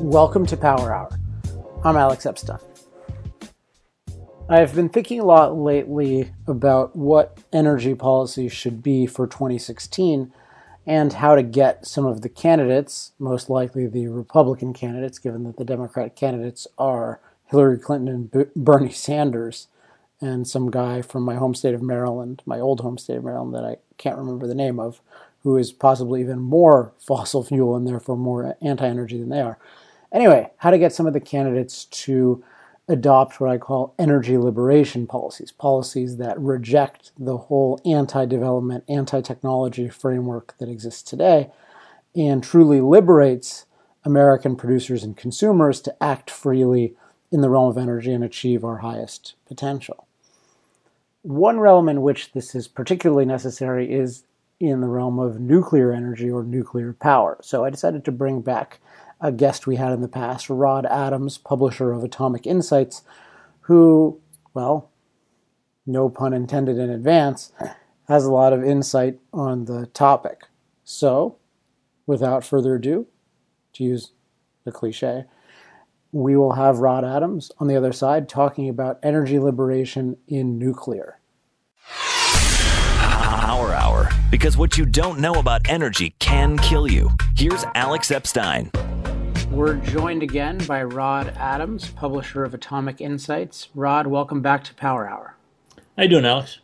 Welcome to Power Hour. I'm Alex Epstein. I've been thinking a lot lately about what energy policy should be for 2016 and how to get some of the candidates, most likely the Republican candidates, given that the Democratic candidates are Hillary Clinton and Bernie Sanders, and some guy from my home state of Maryland, my old home state of Maryland, that I can't remember the name of, who is possibly even more fossil fuel and therefore more anti energy than they are. Anyway, how to get some of the candidates to adopt what I call energy liberation policies, policies that reject the whole anti development, anti technology framework that exists today, and truly liberates American producers and consumers to act freely in the realm of energy and achieve our highest potential. One realm in which this is particularly necessary is in the realm of nuclear energy or nuclear power. So I decided to bring back a guest we had in the past, Rod Adams, publisher of Atomic Insights, who, well, no pun intended in advance, has a lot of insight on the topic. So, without further ado, to use the cliche, we will have Rod Adams on the other side talking about energy liberation in nuclear. Power Hour, because what you don't know about energy can kill you. Here's Alex Epstein. We're joined again by Rod Adams, publisher of Atomic Insights. Rod, welcome back to Power Hour. How you doing, Alex?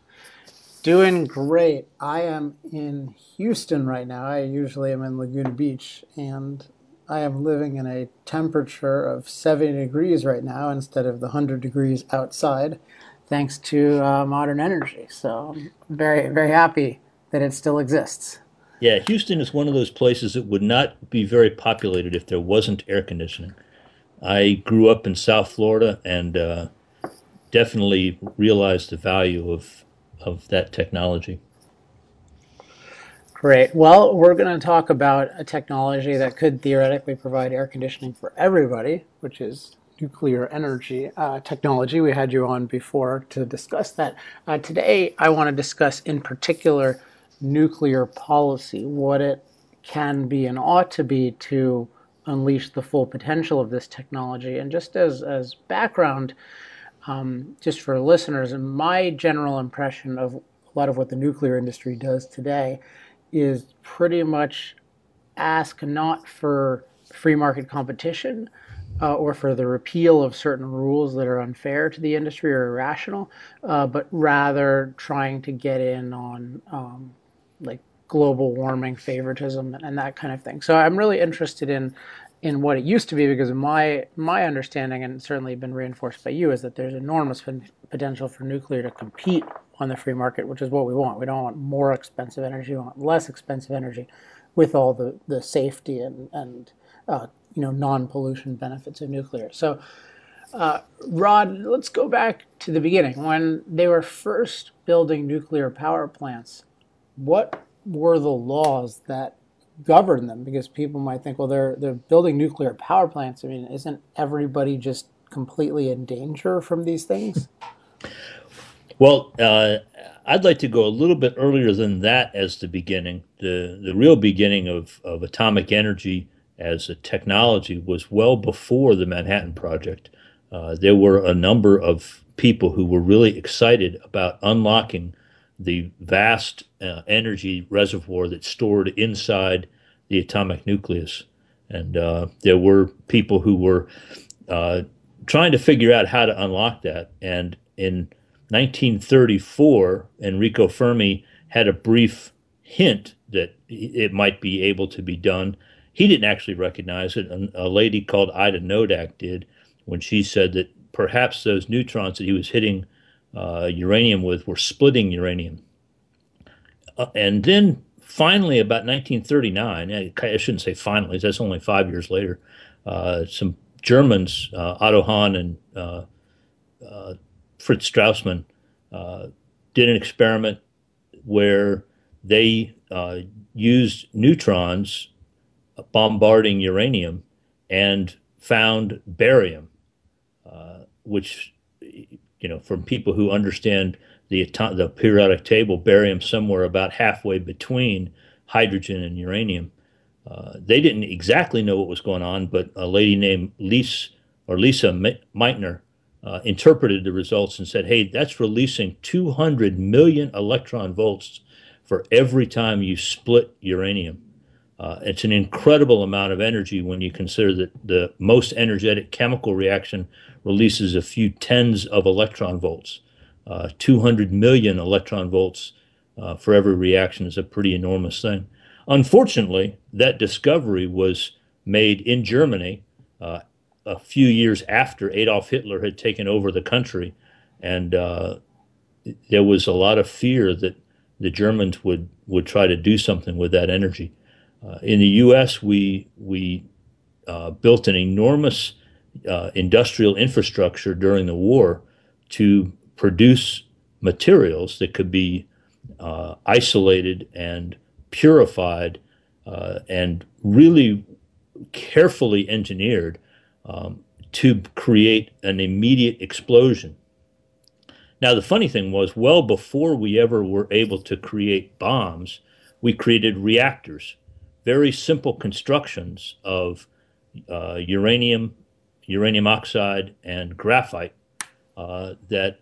Doing great. I am in Houston right now. I usually am in Laguna Beach, and I am living in a temperature of 70 degrees right now instead of the 100 degrees outside, thanks to uh, modern energy. So I'm very, very happy that it still exists. Yeah, Houston is one of those places that would not be very populated if there wasn't air conditioning. I grew up in South Florida and uh, definitely realized the value of of that technology. Great. Well, we're going to talk about a technology that could theoretically provide air conditioning for everybody, which is nuclear energy uh, technology. We had you on before to discuss that. Uh, today, I want to discuss in particular nuclear policy, what it can be and ought to be to unleash the full potential of this technology. And just as, as background, um, just for listeners, my general impression of a lot of what the nuclear industry does today is pretty much ask not for free market competition uh, or for the repeal of certain rules that are unfair to the industry or irrational, uh, but rather trying to get in on um, like global warming favoritism and that kind of thing. So I'm really interested in in what it used to be because my my understanding and certainly been reinforced by you is that there's enormous potential for nuclear to compete on the free market, which is what we want. We don't want more expensive energy; we want less expensive energy, with all the the safety and and uh, you know non-pollution benefits of nuclear. So. Uh, Rod, let's go back to the beginning. When they were first building nuclear power plants, what were the laws that govern them? Because people might think, well, they're they're building nuclear power plants. I mean, isn't everybody just completely in danger from these things? Well, uh, I'd like to go a little bit earlier than that as the beginning. The the real beginning of, of atomic energy as a technology was well before the Manhattan Project. Uh, there were a number of people who were really excited about unlocking the vast uh, energy reservoir that's stored inside the atomic nucleus. And uh, there were people who were uh, trying to figure out how to unlock that. And in 1934, Enrico Fermi had a brief hint that it might be able to be done. He didn't actually recognize it. A lady called Ida Noddack did when she said that perhaps those neutrons that he was hitting uh, uranium with were splitting uranium. Uh, and then finally, about 1939, I shouldn't say finally, that's only five years later, uh, some Germans, uh, Otto Hahn and uh, uh Fritz Strassmann, did an experiment where they used neutrons bombarding uranium and found barium, which, you know, from people who understand the, the periodic table, barium somewhere about halfway between hydrogen and uranium. Uh, they didn't exactly know what was going on, but a lady named Lise or Lisa Meitner uh, interpreted the results and said, "Hey, that's releasing 200 million electron volts for every time you split uranium. Uh, it's an incredible amount of energy when you consider that the most energetic chemical reaction releases a few tens of electron volts. Uh, 200 million electron volts uh, for every reaction is a pretty enormous thing. Unfortunately, that discovery was made in Germany uh, a few years after Adolf Hitler had taken over the country, and uh, there was a lot of fear that the Germans would, would try to do something with that energy. Uh, in the U.S., we we uh, built an enormous industrial infrastructure during the war to produce materials that could be uh, isolated and purified uh, and really carefully engineered um, to create an immediate explosion. Now, the funny thing was, well before we ever were able to create bombs, we created reactors, very simple constructions of uh, uranium, uranium oxide, and graphite uh, that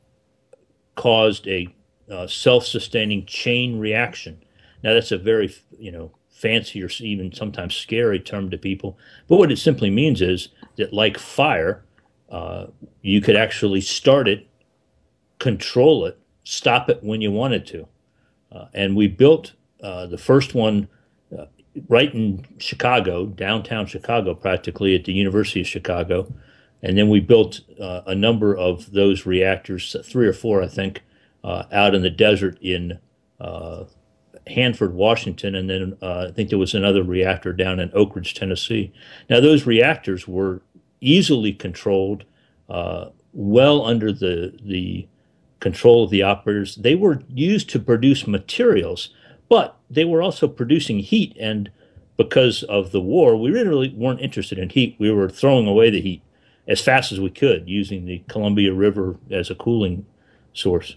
caused a uh, self-sustaining chain reaction. Now that's a very you know fancy or even sometimes scary term to people, but what it simply means is that like fire, uh, you could actually start it, control it, stop it when you wanted to, uh, and we built uh, the first one right in Chicago, downtown Chicago, practically at the University of Chicago. And then we built uh, a number of those reactors, three or four, I think, uh, out in the desert in uh, Hanford, Washington, and then uh, I think there was another reactor down in Oak Ridge, Tennessee. Now, those reactors were easily controlled, uh, well under the the control of the operators. They were used to produce materials, but they were also producing heat. And because of the war, we really weren't interested in heat. We were throwing away the heat as fast as we could using the Columbia River as a cooling source.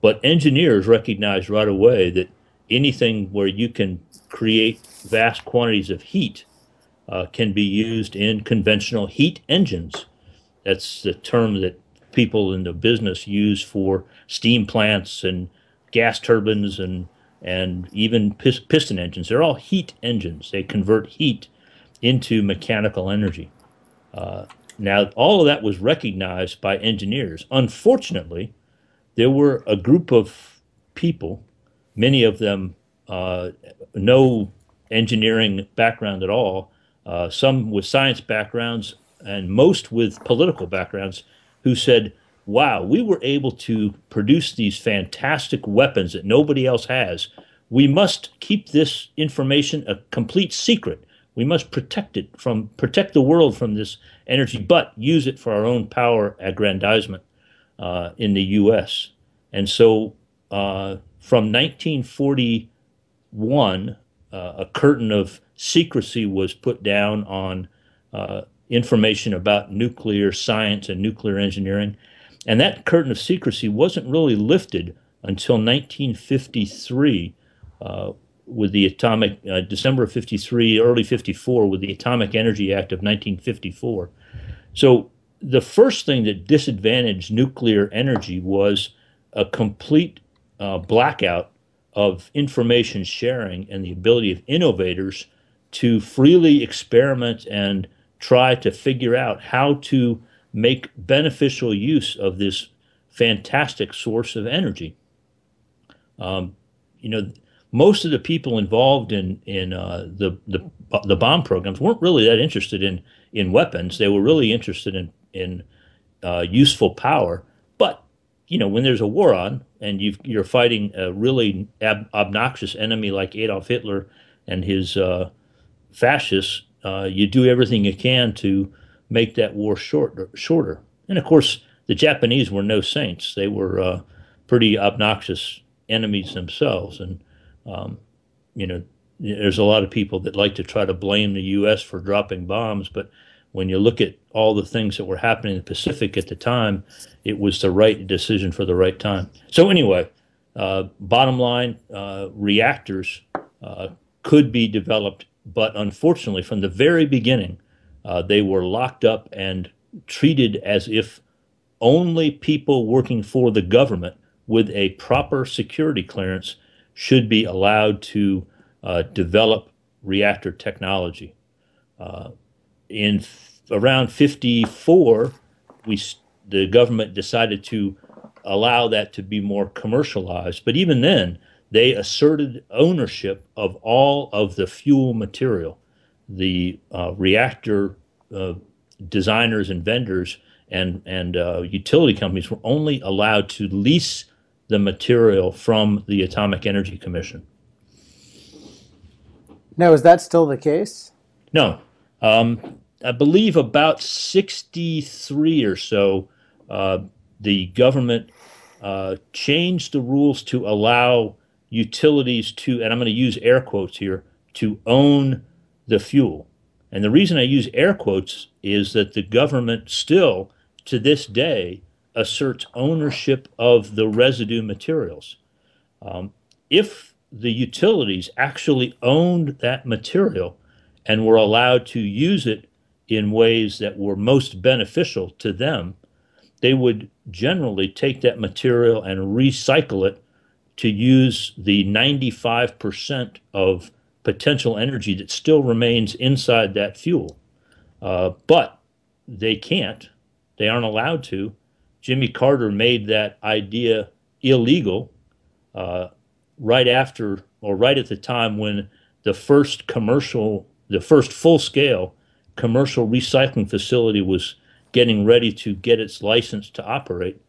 But engineers recognized right away that anything where you can create vast quantities of heat uh, can be used in conventional heat engines. That's the term that people in the business use for steam plants and gas turbines and and even piston engines. They're all heat engines. They convert heat into mechanical energy. Uh, now, all of that was recognized by engineers. Unfortunately, there were a group of people, many of them uh, no engineering background at all, uh, some with science backgrounds, and most with political backgrounds, who said, Wow, we were able to produce these fantastic weapons that nobody else has. We must keep this information a complete secret we must protect it from protect the world from this energy, but use it for our own power aggrandizement uh, in the U.S. And so, uh, from 1941, uh, a curtain of secrecy was put down on uh, information about nuclear science and nuclear engineering, and that curtain of secrecy wasn't really lifted until 1953 with the atomic uh, December of 53, early 54 with the Atomic Energy Act of 1954. So the first thing that disadvantaged nuclear energy was a complete uh, blackout of information sharing and the ability of innovators to freely experiment and try to figure out how to make beneficial use of this fantastic source of energy. Um, you know, most of the people involved in in uh, the, the the bomb programs weren't really that interested in in weapons. They were really interested in in uh, useful power. But you know, when there's a war on and you are fighting a really ab- obnoxious enemy like Adolf Hitler and his uh, fascists, uh, you do everything you can to make that war short, shorter. And of course, the Japanese were no saints. They were uh, pretty obnoxious enemies themselves. And, um, you know, there's a lot of people that like to try to blame the U.S. for dropping bombs, but when you look at all the things that were happening in the Pacific at the time, it was the right decision for the right time. So, anyway, uh, bottom line uh, reactors uh, could be developed, but unfortunately, from the very beginning, uh, they were locked up and treated as if only people working for the government with a proper security clearance should be allowed to uh, develop reactor technology. Uh, in around 54, we the government decided to allow that to be more commercialized. But even then, they asserted ownership of all of the fuel material. The uh, reactor uh, designers and vendors and and uh, utility companies were only allowed to lease the material from the Atomic Energy Commission. Now, is that still the case? No. Um, I believe about 63 or so, uh, the government uh, changed the rules to allow utilities to, and I'm going to use air quotes here, to own the fuel. And the reason I use air quotes is that the government still, to this day, asserts ownership of the residue materials. Um, if the utilities actually owned that material and were allowed to use it in ways that were most beneficial to them, they would generally take that material and recycle it to use the 95% of potential energy that still remains inside that fuel. Uh, but they can't, they aren't allowed to. Jimmy Carter made that idea illegal uh, right after or right at the time when the first commercial, the first full scale commercial recycling facility was getting ready to get its license to operate.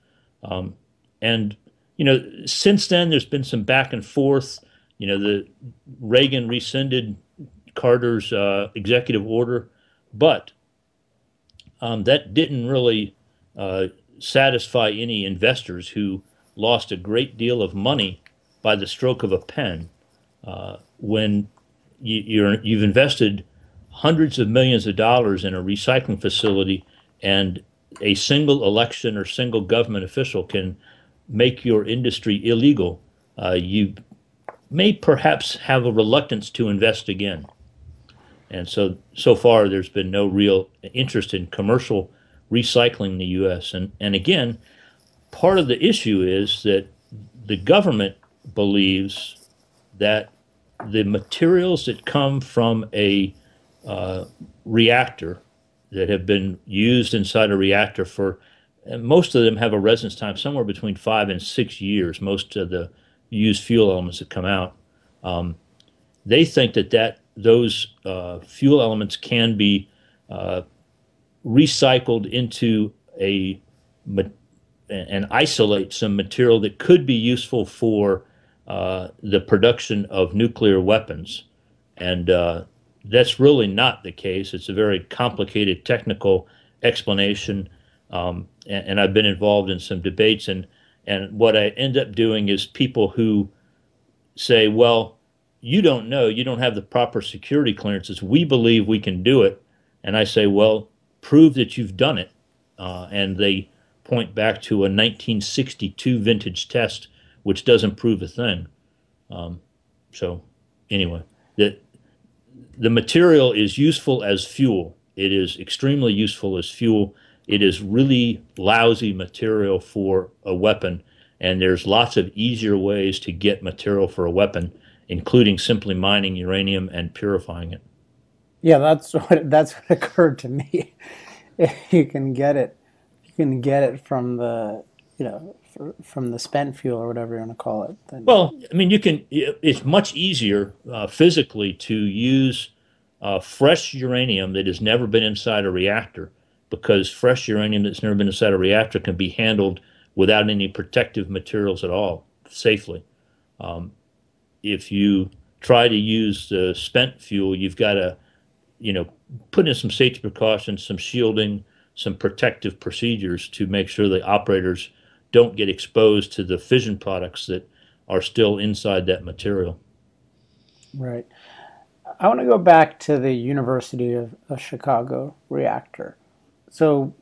Um, and, you know, since then, there's been some back and forth. You know, the Reagan rescinded Carter's uh, executive order, but um, that didn't really uh, satisfy any investors who lost a great deal of money by the stroke of a pen uh, when you, you've invested hundreds of millions of dollars in a recycling facility and a single election or single government official can make your industry illegal, uh, you may perhaps have a reluctance to invest again. And so, so far, there's been no real interest in commercial recycling in the U.S. And, and again, part of the issue is that the government believes that the materials that come from a uh, reactor that have been used inside a reactor for most of them have a residence time somewhere between five and six years. Most of the used fuel elements that come out, um, they think that that those uh, fuel elements can be uh, recycled into a and isolate some material that could be useful for uh, the production of nuclear weapons. And uh, that's really not the case. It's a very complicated technical explanation. Um, and, and, I've been involved in some debates. And, and what I end up doing is people who say, well, you don't know, you don't have the proper security clearances. We believe we can do it. And I say, well, prove that you've done it. Uh, and they point back to a 1962 vintage test, which doesn't prove a thing. Um, so, anyway, the, the material is useful as fuel. It is extremely useful as fuel. It is really lousy material for a weapon, and there's lots of easier ways to get material for a weapon, including simply mining uranium and purifying it. Yeah, that's what that's what occurred to me. you can get it, you can get it from the you know from the spent fuel or whatever you want to call it. Then. Well, I mean, you can. It's much easier uh, physically to use uh, fresh uranium that has never been inside a reactor, because fresh uranium that's never been inside a reactor can be handled without any protective materials at all safely. Um, if you try to use the spent fuel, you've got to, you know, put in some safety precautions, some shielding, some protective procedures to make sure the operators don't get exposed to the fission products that are still inside that material. Right. I want to go back to the University of, of Chicago reactor. So,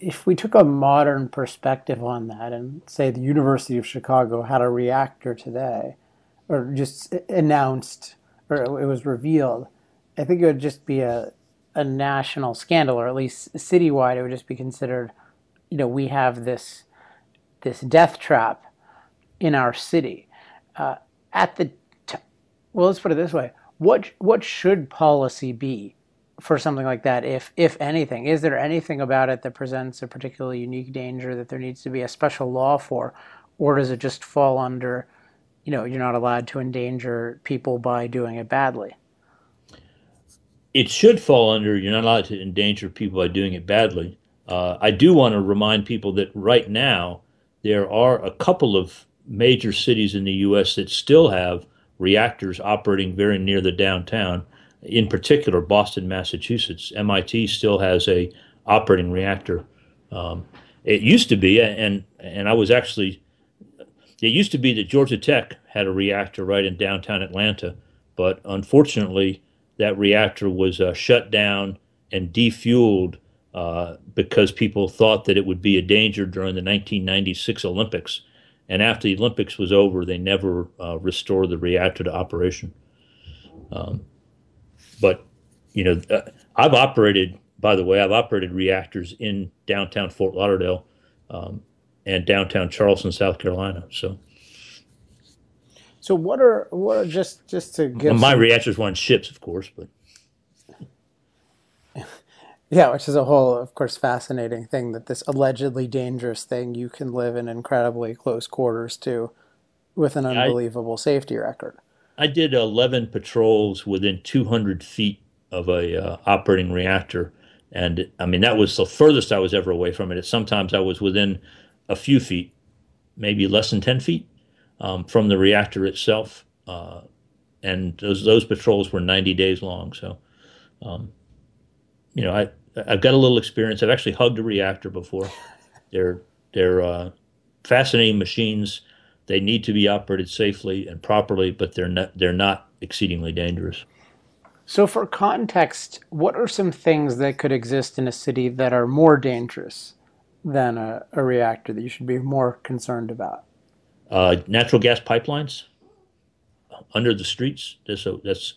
if we took a modern perspective on that and say the University of Chicago had a reactor today, or just announced, or it was revealed, I think it would just be a, a national scandal, or at least citywide, it would just be considered, you know, we have this this death trap in our city. Uh, at the t- well, let's put it this way: what what should policy be for something like that, if if anything? Is there anything about it that presents a particularly unique danger that there needs to be a special law for, or does it just fall under, you know, you're not allowed to endanger people by doing it badly? It should fall under you're not allowed to endanger people by doing it badly. Uh, I do want to remind people that right now there are a couple of major cities in the U.S. that still have reactors operating very near the downtown in particular Boston, Massachusetts, MIT still has a operating reactor. Um, it used to be, and and I was actually, it used to be that Georgia Tech had a reactor right in downtown Atlanta, but unfortunately, that reactor was uh, shut down and defueled uh, because people thought that it would be a danger during the 1996 Olympics. And after the Olympics was over, they never uh, restored the reactor to operation. Um, but you know, uh, I've operated. By the way, I've operated reactors in downtown Fort Lauderdale um, and downtown Charleston, South Carolina. So. So what are what are just just to get my some... reactors were on ships, of course, but yeah, which is a whole, of course, fascinating thing that this allegedly dangerous thing you can live in incredibly close quarters to, with an unbelievable I, safety record. I did 11 patrols within 200 feet of a uh, operating reactor, and I mean that was the furthest I was ever away from it. Sometimes I was within a few feet, maybe less than 10 feet um, from the reactor itself, uh, and those those patrols were 90 days long. So, um, you know, I I've got a little experience. I've actually hugged a reactor before. They're they're uh, fascinating machines they need to be operated safely and properly, but they're not, they're not exceedingly dangerous. So, for context, what are some things that could exist in a city that are more dangerous than a, a reactor that you should be more concerned about? Uh, natural gas pipelines under the streets. This that's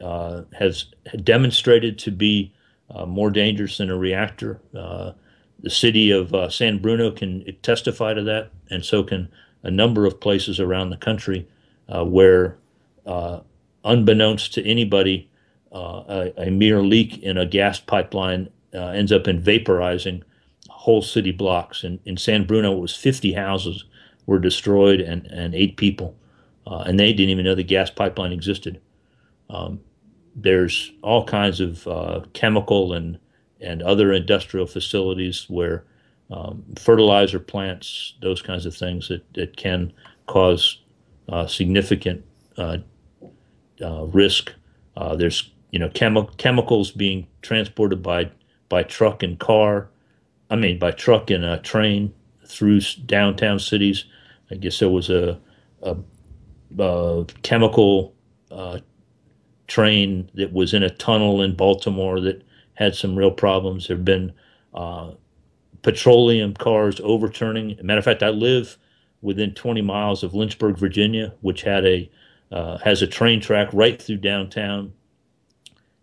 uh, has demonstrated to be uh, more dangerous than a reactor. Uh, the city of uh, San Bruno can testify to that, and so can a number of places around the country uh, where, uh, unbeknownst to anybody, uh, a, a, mere leak in a gas pipeline uh, ends up in vaporizing whole city blocks. In, in San Bruno, it was 50 houses were destroyed and, and eight people, uh, and they didn't even know the gas pipeline existed. Um, there's all kinds of chemical and and other industrial facilities where um, fertilizer plants, those kinds of things that, that can cause uh, significant uh, uh, risk. Uh, there's you know chemi- chemicals being transported by by truck and car. I mean by truck and a train through downtown cities. I guess there was a, a, a chemical uh, train that was in a tunnel in Baltimore that had some real problems. There have been uh, petroleum cars overturning. matter of fact, I live within 20 miles of Lynchburg, Virginia, which had a uh, has a train track right through downtown,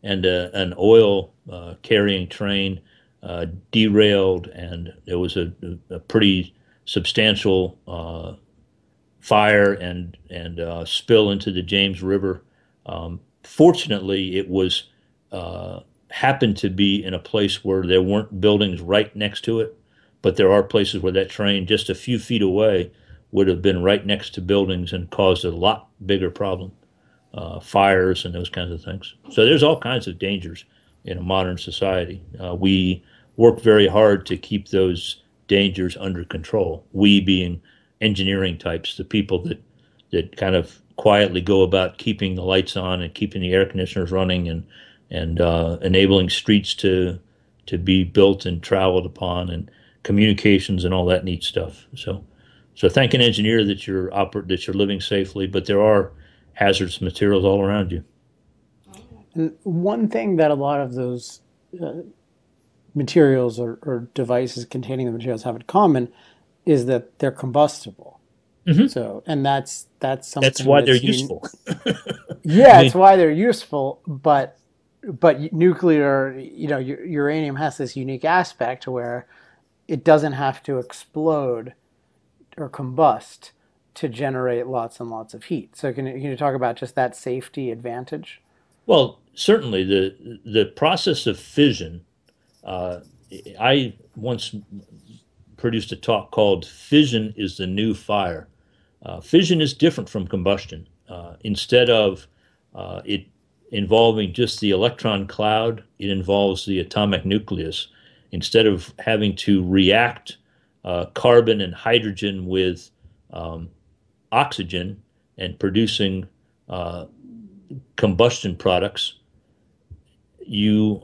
and uh, an oil uh, carrying train uh, derailed, and there was a, a pretty substantial uh, fire and and uh, spill into the James River. Um, fortunately, it was happened to be in a place where there weren't buildings right next to it, but there are places where that train just a few feet away would have been right next to buildings and caused a lot bigger problem, uh, fires and those kinds of things. So there's all kinds of dangers in a modern society. Uh, we work very hard to keep those dangers under control. We being engineering types, the people that that kind of quietly go about keeping the lights on and keeping the air conditioners running and and uh, enabling streets to to be built and traveled upon and communications and all that neat stuff. So so thank an engineer that you're oper- that you're living safely, but there are hazardous materials all around you. And one thing that a lot of those uh, materials or, or, devices containing the materials have in common is that they're combustible. Mm-hmm. So, and that's that's something that's why that's they're un- useful. yeah, it's why they're useful. But but nuclear, you know, uranium has this unique aspect where it doesn't have to explode or combust to generate lots and lots of heat. So can, can you talk about just that safety advantage? Well, certainly the the process of fission. Uh, I once produced a talk called "Fission is the New Fire." Uh, fission is different from combustion. Uh, instead of uh, it involving just the electron cloud, it involves the atomic nucleus. Instead of having to react uh, carbon and hydrogen with um, oxygen and producing uh, combustion products, you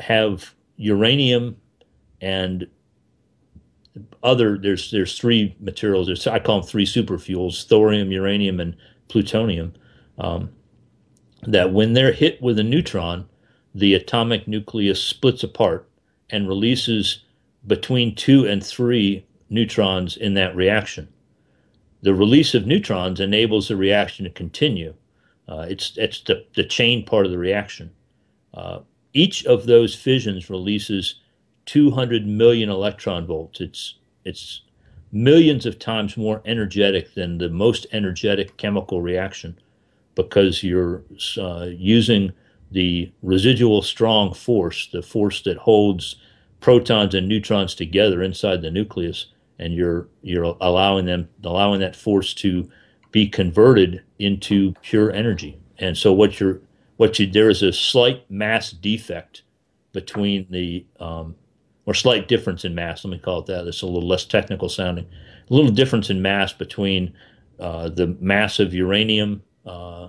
have uranium and other there's there's three materials there's I call them three superfuels thorium uranium and plutonium um, that when they're hit with a neutron the atomic nucleus splits apart and releases between two and three neutrons in that reaction. The release of neutrons enables the reaction to continue. Uh, it's it's the, the chain part of the reaction. Uh, each of those fissions releases 200 million electron volts. It's it's millions of times more energetic than the most energetic chemical reaction because you're uh, using the residual strong force, the force that holds protons and neutrons together inside the nucleus, and you're you're allowing them allowing that force to be converted into pure energy. And so what you're what you there is a slight mass defect between the um, or slight difference in mass. Let me call it that. It's a little less technical sounding. A little difference in mass between uh, the mass of uranium uh,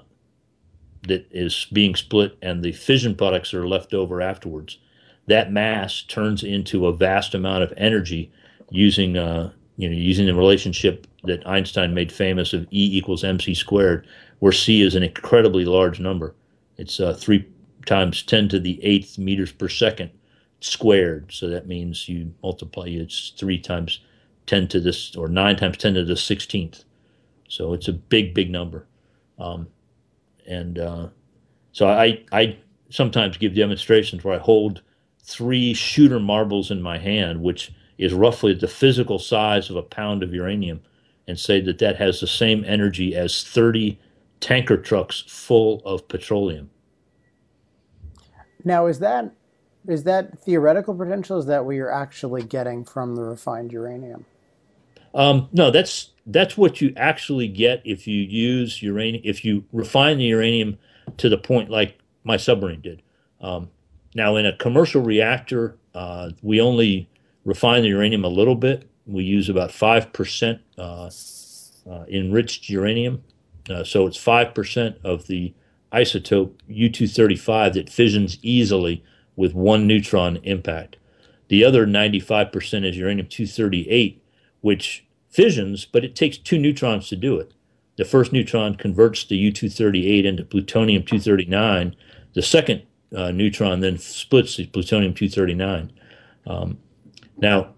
that is being split and the fission products that are left over afterwards that mass turns into a vast amount of energy using uh, you know using the relationship that Einstein made famous of E equals mc squared, where c is an incredibly large number. It's uh, three times ten to the eighth meters per second squared. So that means you multiply it's three times ten to this or nine times ten to the sixteenth. So it's a big big number, um, and uh, so I I sometimes give demonstrations where I hold three shooter marbles in my hand, which is roughly the physical size of a pound of uranium, and say that that has the same energy as 30 tanker trucks full of petroleum. Now, is that is that theoretical potential? Is that what you're actually getting from the refined uranium? Um, no, that's that's what you actually get if you use uranium. If you refine the uranium to the point like my submarine did. Um, now, in a commercial reactor, uh, we only refine the uranium a little bit. We use about 5% uh, uh, enriched uranium. Uh, so it's 5% of the isotope U 235 that fissions easily with one neutron impact. The other 95% is uranium 238, which fissions, but it takes two neutrons to do it. The first neutron converts the U 238 into plutonium 239. The second uh, neutron then splits the plutonium 239. Um, now,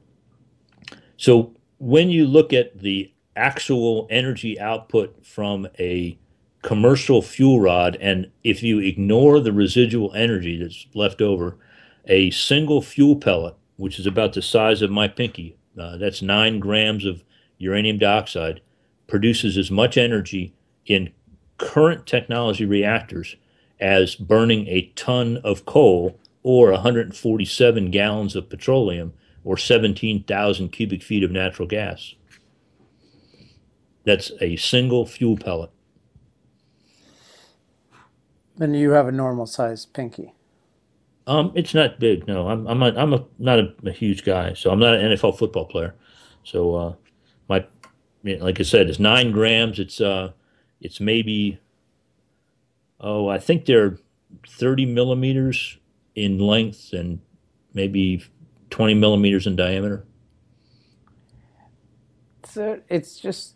so when you look at the actual energy output from a commercial fuel rod, and if you ignore the residual energy that's left over, a single fuel pellet, which is about the size of my pinky, uh, that's nine grams of uranium dioxide, produces as much energy in current technology reactors as burning a ton of coal or 147 gallons of petroleum or 17,000 cubic feet of natural gas. That's a single fuel pellet. And you have a normal sized pinky. Um, it's not big. No, I'm I'm a, I'm a, not a, a, huge guy, so I'm not an NFL football player. So uh, my like I said, it's nine grams. It's uh, it's maybe oh, I think they're thirty millimeters in length and maybe twenty millimeters in diameter. So it's just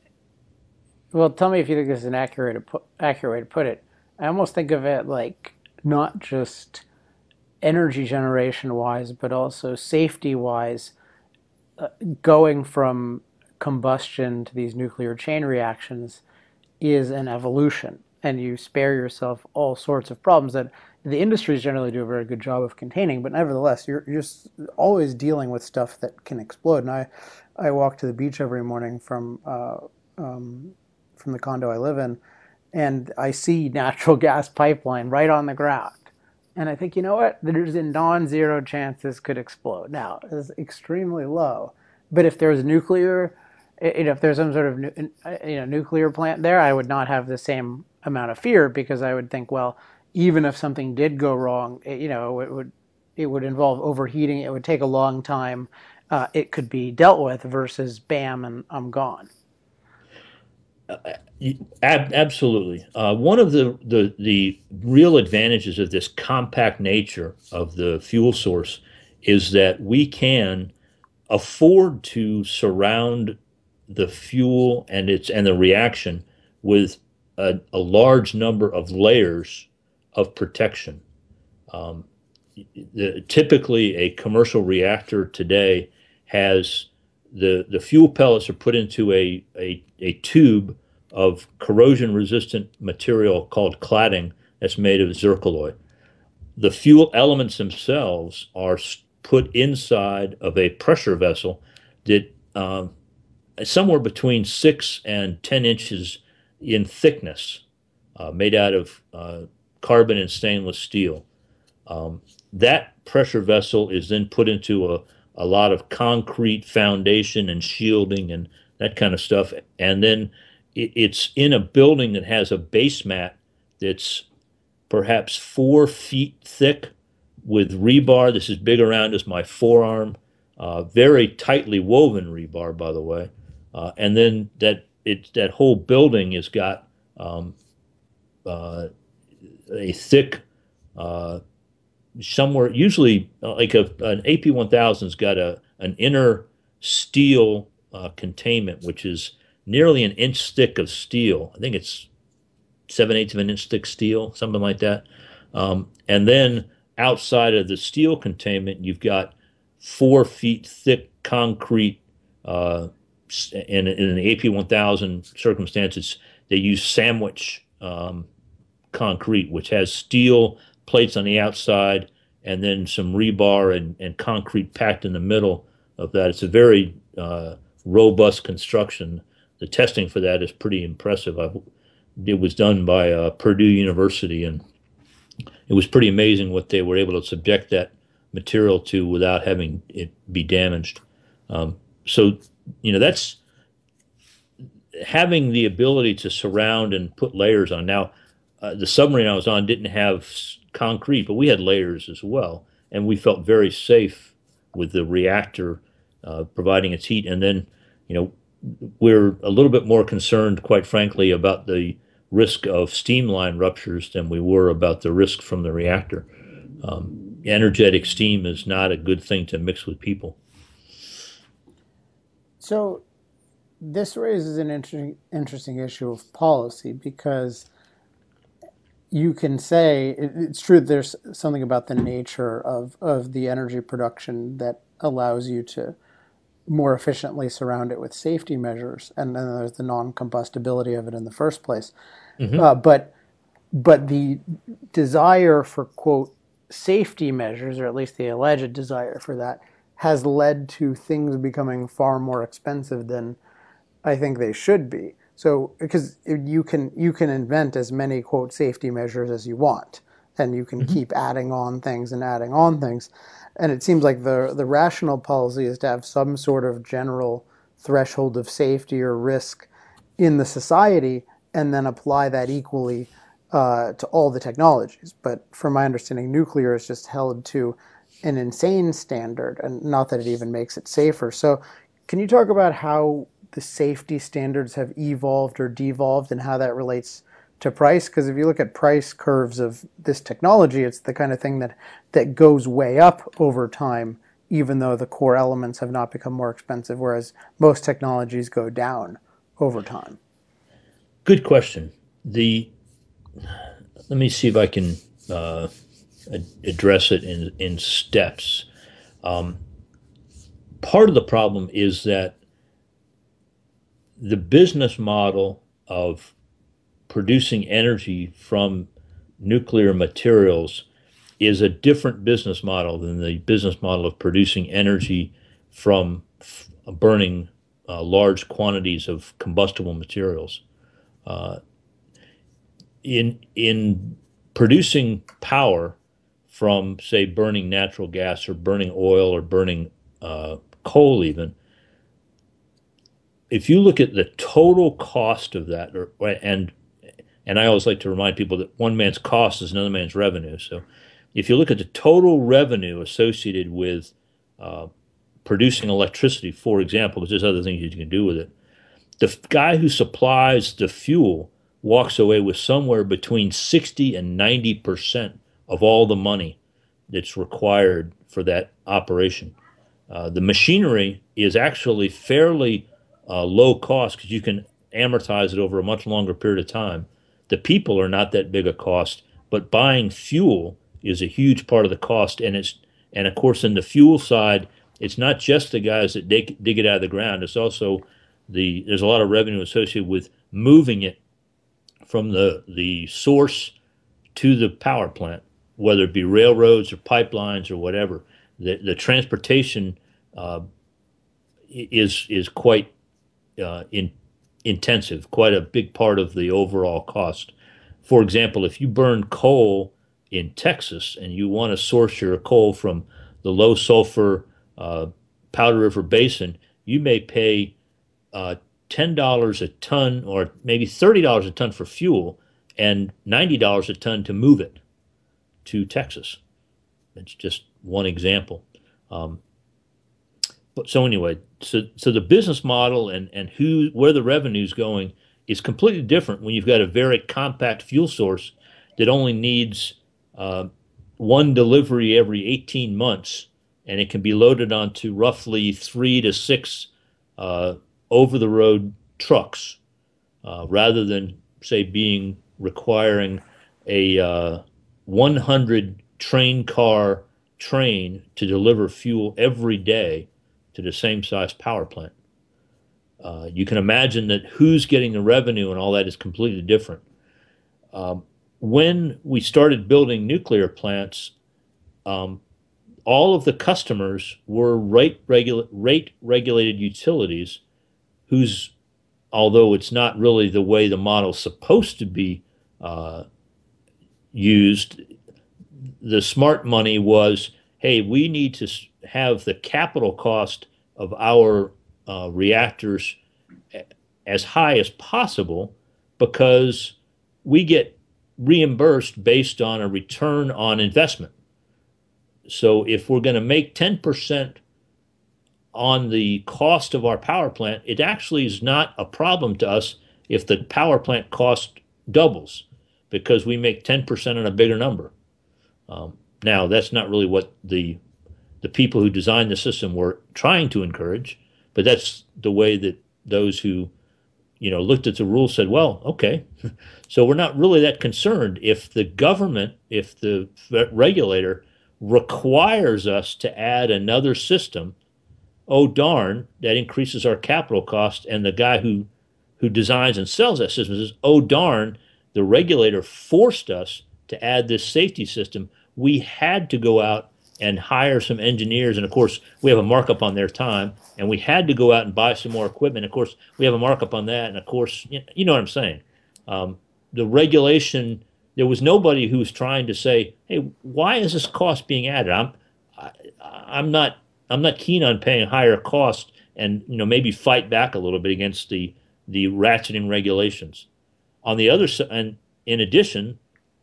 well, tell me if you think this is an accurate accurate way to put it. I almost think of it like not just energy generation wise, but also safety wise, uh, going from combustion to these nuclear chain reactions is an evolution. And you spare yourself all sorts of problems that the industries generally do a very good job of containing, but nevertheless, you're, just always dealing with stuff that can explode. And I, I walk to the beach every morning from, uh, um, from the condo I live in, and I see natural gas pipeline right on the ground. And I think, you know what? There's a non-zero chance this could explode. Now, it's extremely low. But if there's nuclear, you know, if there's some sort of you know nuclear plant there, I would not have the same amount of fear because I would think, well, even if something did go wrong, it, you know, it would it would involve overheating. It would take a long time. Uh, it could be dealt with versus bam and I'm gone. Ab- absolutely. Uh, one of the, the, the real advantages of this compact nature of the fuel source is that we can afford to surround the fuel and its and the reaction with a, a large number of layers of protection. Um, the, typically, a commercial reactor today has the the fuel pellets are put into a, a, a tube of corrosion resistant material called cladding that's made of zircaloy. The fuel elements themselves are put inside of a pressure vessel that um, somewhere between six and 10 inches in thickness, uh, made out of uh, carbon and stainless steel. Um, that pressure vessel is then put into a, a lot of concrete foundation and shielding and that kind of stuff. And then it's in a building that has a base mat that's perhaps four feet thick with rebar. This is big around as my forearm, uh, very tightly woven rebar, by the way. Uh, and then that it that whole building has got um, uh, a thick, uh, somewhere usually uh, like a, an AP 1000's got a an inner steel uh, containment, which is nearly an inch thick of steel. I think it's seven eighths of an inch thick steel, something like that. Um, and then outside of the steel containment, you've got four feet thick concrete. Uh, in, in, an AP 1000 circumstances, they use sandwich um, concrete, which has steel plates on the outside and then some rebar and, and concrete packed in the middle of that. It's a very uh, robust construction the testing for that is pretty impressive. I, it was done by uh, Purdue University, and it was pretty amazing what they were able to subject that material to without having it be damaged. Um, so, you know, that's having the ability to surround and put layers on. Now, uh, the submarine I was on didn't have concrete, but we had layers as well, and we felt very safe with the reactor uh, providing its heat. And then, you know, we're a little bit more concerned, quite frankly, about the risk of steam line ruptures than we were about the risk from the reactor. Um, energetic steam is not a good thing to mix with people. So, this raises an interesting, interesting issue of policy because you can say it's true there's something about the nature of, of the energy production that allows you to more efficiently surround it with safety measures, and then there's the non-combustibility of it in the first place. Mm-hmm. Uh, but but the desire for quote safety measures, or at least the alleged desire for that, has led to things becoming far more expensive than I think they should be. So because you can you can invent as many quote safety measures as you want, and you can mm-hmm. keep adding on things and adding on things and it seems like the the rational policy is to have some sort of general threshold of safety or risk in the society and then apply that equally uh, to all the technologies. But from my understanding, nuclear is just held to an insane standard, and not that it even makes it safer. So, can you talk about how the safety standards have evolved or devolved, and how that relates to price? Because if you look at price curves of this technology, it's the kind of thing that that goes way up over time, even though the core elements have not become more expensive, whereas most technologies go down over time. Good question. The let me see if I can uh, address it in in steps. Um, part of the problem is that the business model of producing energy from nuclear materials is a different business model than the business model of producing energy from f- burning uh, large quantities of combustible materials. Uh, in in producing power from say burning natural gas or burning oil or burning uh, coal even if you look at the total cost of that or, and and I always like to remind people that one man's cost is another man's revenue. So if you look at the total revenue associated with uh, producing electricity for example because there's other things you can do with it. The guy who supplies the fuel walks away with somewhere between 60 and 90 percent of all the money that's required for that operation. Uh, the machinery is actually fairly uh, low cost because you can amortize it over a much longer period of time. The people are not that big a cost, but buying fuel is a huge part of the cost, and it's and of course in the fuel side, it's not just the guys that dig, dig it out of the ground. It's also the there's a lot of revenue associated with moving it from the the source to the power plant, whether it be railroads or pipelines or whatever. The the transportation uh, is is quite uh, in, intensive, quite a big part of the overall cost. For example, if you burn coal in Texas and you want to source your coal from the low sulfur uh, Powder River Basin, you may pay uh, $10 a ton or maybe $30 a ton for fuel and $90 a ton to move it to Texas. It's just one example. Um, but so anyway, so so the business model and and who where the revenue is going is completely different when you've got a very compact fuel source that only needs uh, one delivery every 18 months, and it can be loaded onto roughly three to six uh, over the road trucks uh, rather than, say, being requiring a uh, 100 train car train to deliver fuel every day to the same size power plant. Uh, you can imagine that who's getting the revenue and all that is completely different. Um, when we started building nuclear plants, um, all of the customers were rate, regula- rate regulated utilities whose although it's not really the way the model's supposed to be uh, used, the smart money was hey, we need to have the capital cost of our uh, reactors as high as possible because we get reimbursed based on a return on investment. So if we're going to make 10% on the cost of our power plant, it actually is not a problem to us if the power plant cost doubles because we make 10% on a bigger number. Um, now, that's not really what the the people who designed the system were trying to encourage, but that's the way that those who you know looked at the rules said, well, okay, so we're not really that concerned if the government, if the regulator requires us to add another system oh darn, that increases our capital cost. And the guy who who designs and sells that system says, oh darn, the regulator forced us to add this safety system. We had to go out and hire some engineers, and of course, we have a markup on their time, and we had to go out and buy some more equipment. Of course, we have a markup on that, and of course, you know what I'm saying. Um, the regulation, there was nobody who was trying to say, "Hey, why is this cost being added?" I'm, I, I'm not I'm not keen on paying higher cost and you know maybe fight back a little bit against the the ratcheting regulations. On the other side, and in addition,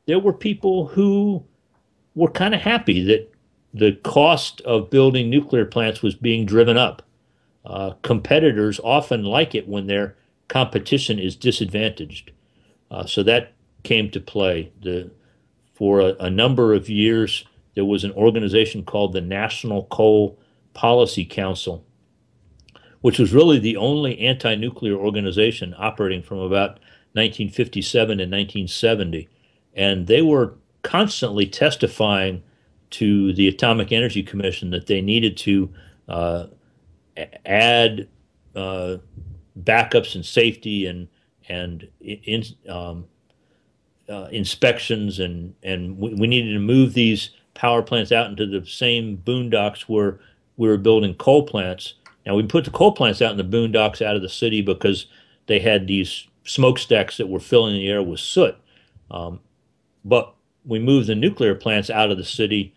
there were people who were kind of happy that the cost of building nuclear plants was being driven up. Uh, competitors often like it when their competition is disadvantaged. Uh, so that came to play. The, for a, a, number of years, there was an organization called the National Coal Policy Council, which was really the only anti nuclear organization operating from about 1957 and 1970. And they were constantly testifying to the Atomic Energy Commission that they needed to uh, add uh, backups and safety and and in, um, uh, inspections and and we, we, needed to move these power plants out into the same boondocks where we were building coal plants. Now we put the coal plants out in the boondocks out of the city because they had these smokestacks that were filling the air with soot. Um, but we moved the nuclear plants out of the city,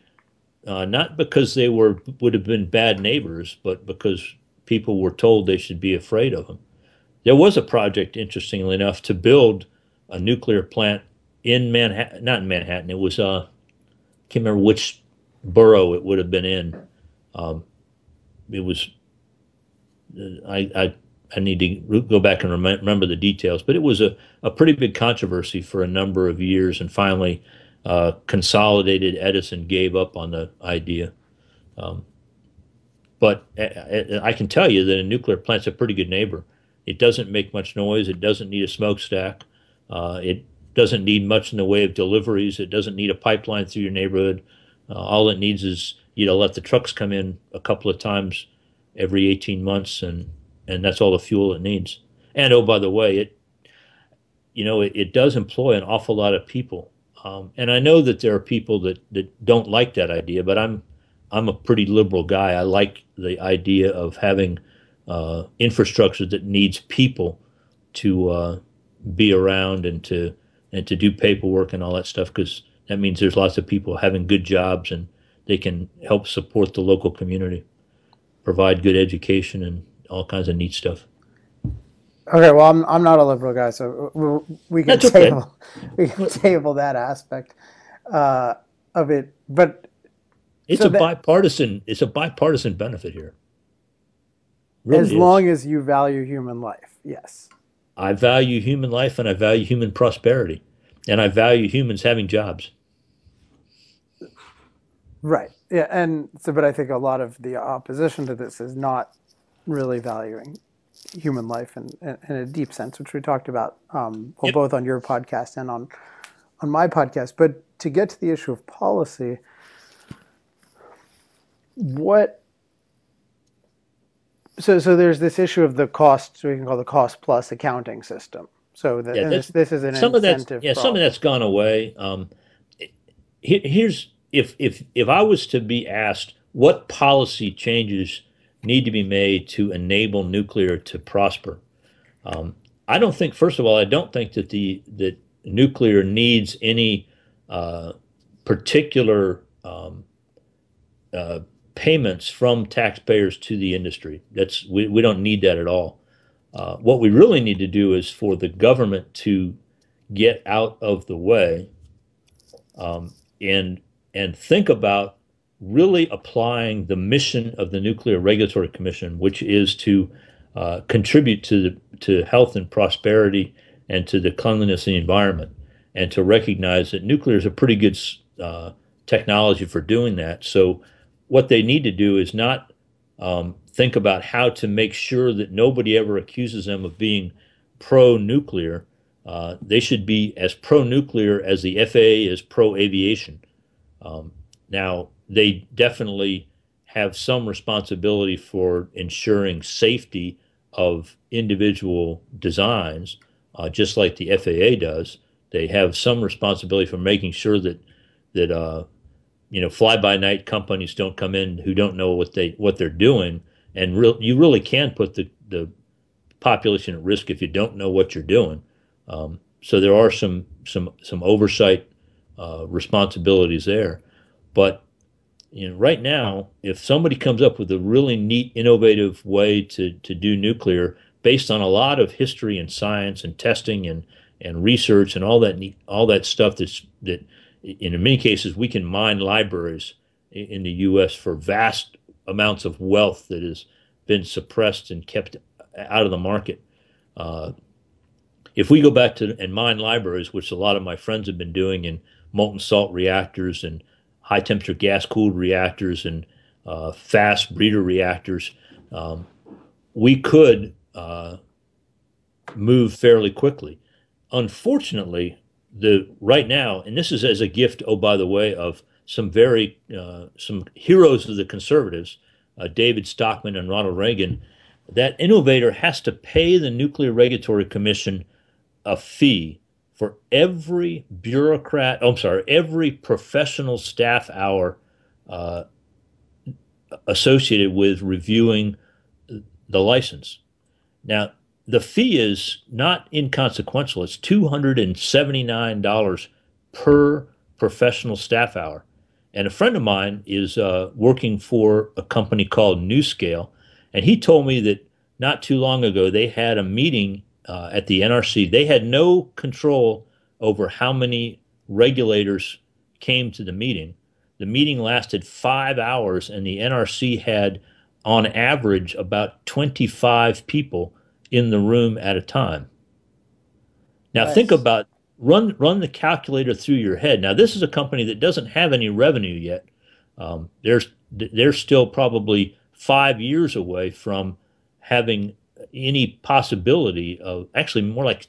uh, not because they were would have been bad neighbors, but because people were told they should be afraid of them. There was a project, interestingly enough, to build a nuclear plant in Manhattan, not in Manhattan. It was uh, can't remember which borough it would have been in. Um, it was I, I I need to go back and remember the details, but it was a, a pretty big controversy for a number of years, and finally, uh, Consolidated Edison gave up on the idea. Um, but I, I, can tell you that a nuclear plant's a pretty good neighbor. It doesn't make much noise. It doesn't need a smokestack. Uh, it doesn't need much in the way of deliveries. It doesn't need a pipeline through your neighborhood. Uh, all it needs is you know let the trucks come in a couple of times every 18 months and and that's all the fuel it needs. And oh, by the way, it you know it, it does employ an awful lot of people. Um, and I know that there are people that, that don't like that idea, but I'm I'm a pretty liberal guy. I like the idea of having uh, infrastructure that needs people to uh, be around and to and to do paperwork and all that stuff because that means there's lots of people having good jobs and they can help support the local community, provide good education and all kinds of neat stuff. Okay, well, I'm I'm not a liberal guy, so we can That's table okay. we can table that aspect uh, of it. But it's so a that, bipartisan. It's a bipartisan benefit here. Really as is. long as you value human life, yes. I value human life, and I value human prosperity, and I value humans having jobs. Right. Yeah, and so, but I think a lot of the opposition to this is not really valuing human life in, in, in a deep sense, which we talked about um, well, yep. both on your podcast and on on my podcast. But to get to the issue of policy, what so so there's this issue of the cost, so we can call the cost plus accounting system. So the, yeah, this, this is an some incentive. Of yeah, problem. some of that's gone away. Um, here's if if if I was to be asked what policy changes need to be made to enable nuclear to prosper. Um, I don't think, first of all, I don't think that the that nuclear needs any uh, particular um, uh, payments from taxpayers to the industry. That's we, we don't need that at all. Uh, what we really need to do is for the government to get out of the way um, and and think about really applying the mission of the Nuclear Regulatory Commission, which is to uh, contribute to the, to health and prosperity and to the cleanliness of the environment, and to recognize that nuclear is a pretty good uh, technology for doing that. So, what they need to do is not um, think about how to make sure that nobody ever accuses them of being pro-nuclear. Uh, they should be as pro-nuclear as the FAA is pro-aviation. Um, now, they definitely have some responsibility for ensuring safety of individual designs, uh, just like the FAA does. They have some responsibility for making sure that that uh, you know fly-by-night companies don't come in who don't know what they what they're doing, and you really can put the the population at risk if you don't know what you're doing. Um, so there are some some some oversight uh, responsibilities there, but know, right now, if somebody comes up with a really neat, innovative way to, to do nuclear based on a lot of history and science and testing and, and research and all that all that stuff that's that in many cases we can mine libraries in the U.S. for vast amounts of wealth that has been suppressed and kept out of the market. Uh, if we go back to and mine libraries, which a lot of my friends have been doing in molten salt reactors and high temperature gas cooled reactors and uh, fast breeder reactors, um, we could uh, move fairly quickly. Unfortunately, the right now, and this is as a gift, oh by the way, of some very uh, some heroes of the conservatives, uh, David Stockman and Ronald Reagan. That innovator has to pay the Nuclear Regulatory Commission a fee for every bureaucrat. Oh, I'm sorry, every professional staff hour uh, associated with reviewing the license. Now, the fee is not inconsequential. It's $279 per professional staff hour. And a friend of mine is uh, working for a company called NuScale, and he told me that not too long ago they had a meeting uh, at the NRC. They had no control over how many regulators came to the meeting. The meeting lasted five hours, and the NRC had, on average, about 25 people in the room at a time. Now, nice. think about run run the calculator through your head. Now, this is a company that doesn't have any revenue yet. Um, there's they're still probably five years away from having any possibility of actually more like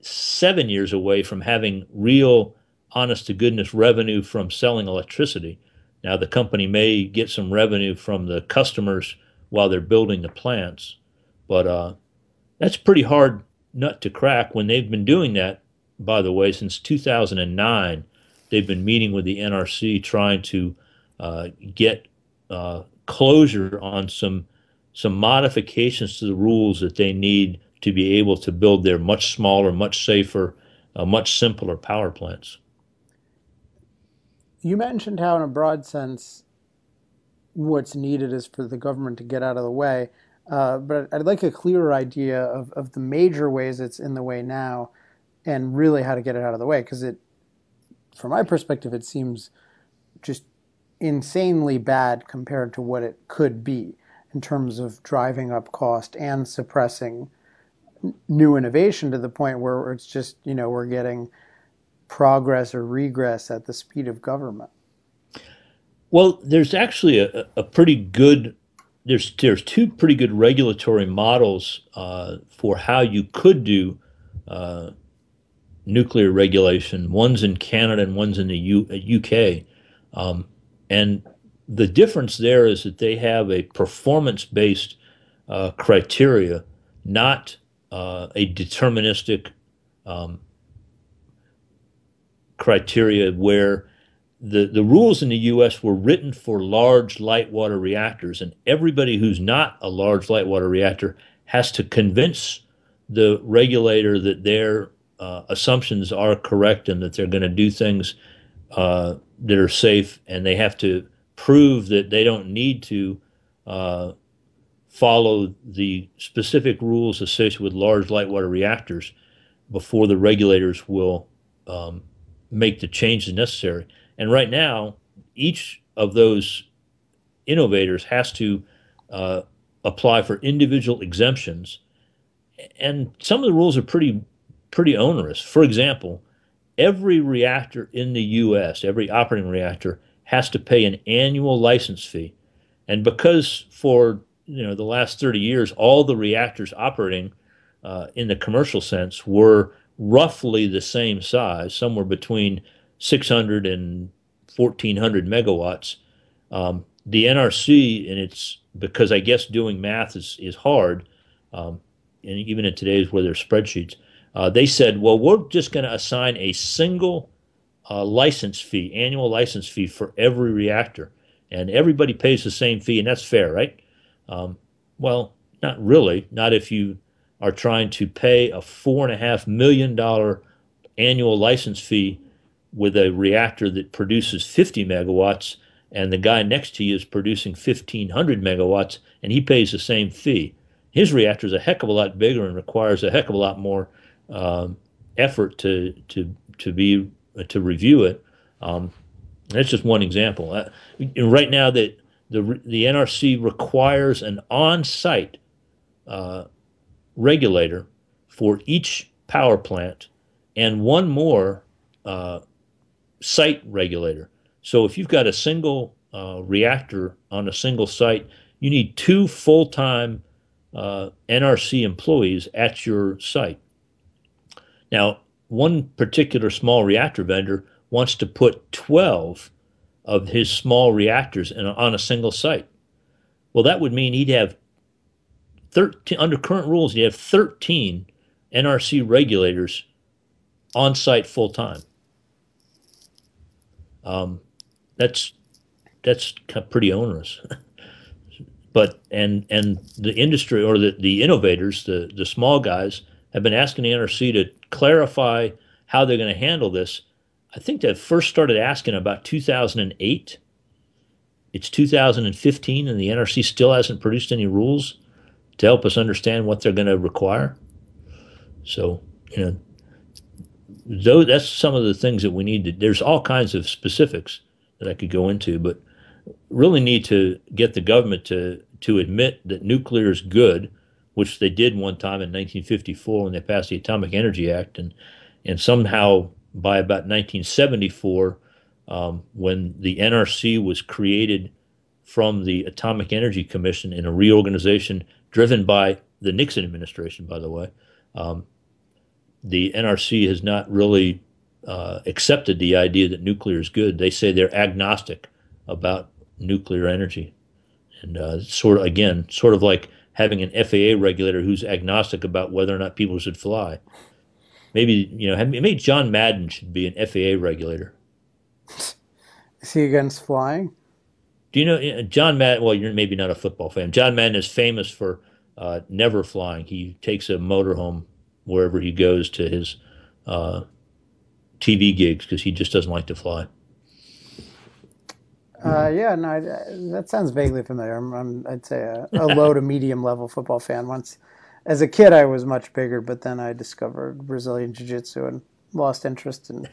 seven years away from having real honest to goodness revenue from selling electricity. Now, the company may get some revenue from the customers while they're building the plants, but uh, that's pretty hard nut to crack when they've been doing that by the way, since 2009, they've been meeting with the NRC trying to uh, get uh, closure on some some modifications to the rules that they need to be able to build their much smaller, much safer, uh, much simpler power plants. You mentioned how, in a broad sense, what's needed is for the government to get out of the way. Uh, but I'd like a clearer idea of, of the major ways it's in the way now and really how to get it out of the way because it from my perspective it seems just insanely bad compared to what it could be in terms of driving up cost and suppressing new innovation to the point where it's just you know we're getting progress or regress at the speed of government well there's actually a, a pretty good there's there's two pretty good regulatory models uh, for how you could do uh, nuclear regulation. One's in Canada and one's in the U- UK. Um, and the difference there is that they have a performance based uh, criteria, not uh, a deterministic um, criteria where the, the rules in the US were written for large light water reactors, and everybody who's not a large light water reactor has to convince the regulator that they're uh, assumptions are correct and that they're going to do things uh, that are safe, and they have to prove that they don't need to uh, follow the specific rules associated with large light water reactors before the regulators will um, make the changes necessary. And right now, each of those innovators has to uh, apply for individual exemptions. And some of the rules are pretty pretty onerous. For example, every reactor in the U.S., every operating reactor, has to pay an annual license fee. And because for you know the last 30 years, all the reactors operating uh, in the commercial sense were roughly the same size, somewhere between 600 and 1400 megawatts. Um, the NRC, and it's because I guess doing math is, is hard, um, and even in today's where there's spreadsheets, uh, they said, well, we're just going to assign a single uh, license fee, annual license fee for every reactor. And everybody pays the same fee, and that's fair, right? Um, well, not really. Not if you are trying to pay a $4.5 million annual license fee with a reactor that produces 50 megawatts, and the guy next to you is producing 1,500 megawatts, and he pays the same fee. His reactor is a heck of a lot bigger and requires a heck of a lot more um, effort to to to be to review it. Um, that's just one example. Uh, right now, that the the NRC requires an on-site uh, regulator for each power plant and one more uh, site regulator. So if you've got a single uh, reactor on a single site, you need two full-time uh, NRC employees at your site. Now, one particular small reactor vendor wants to put 12 of his small reactors in, on a single site. Well, that would mean he'd have 13, under current rules, he'd have 13 NRC regulators on site full time. Um, that's that's pretty onerous. but and and the industry or the, the innovators, the the small guys, have been asking the NRC to clarify how they're going to handle this. I think they first started asking about 2008. It's 2015, and the NRC still hasn't produced any rules to help us understand what they're going to require. So, you know, though that's some of the things that we need to. There's all kinds of specifics that I could go into, but really need to get the government to to admit that nuclear is good which they did one time in 1954 when they passed the Atomic Energy Act, and and somehow by about 1974, um, when the NRC was created from the Atomic Energy Commission in a reorganization driven by the Nixon administration, by the way, um, the NRC has not really uh, accepted the idea that nuclear is good. They say they're agnostic about nuclear energy, and uh, sort of again, sort of like having an FAA regulator who's agnostic about whether or not people should fly. Maybe you know, maybe John Madden should be an FAA regulator. Is he against flying? Do you know John Madden? Well, you're maybe not a football fan. John Madden is famous for uh, never flying. He takes a motorhome wherever he goes to his uh, TV gigs because he just doesn't like to fly. Uh, yeah, no, I, that sounds vaguely familiar. I'm, i would say a, a low to medium level football fan. Once, as a kid, I was much bigger, but then I discovered Brazilian Jiu Jitsu and lost interest in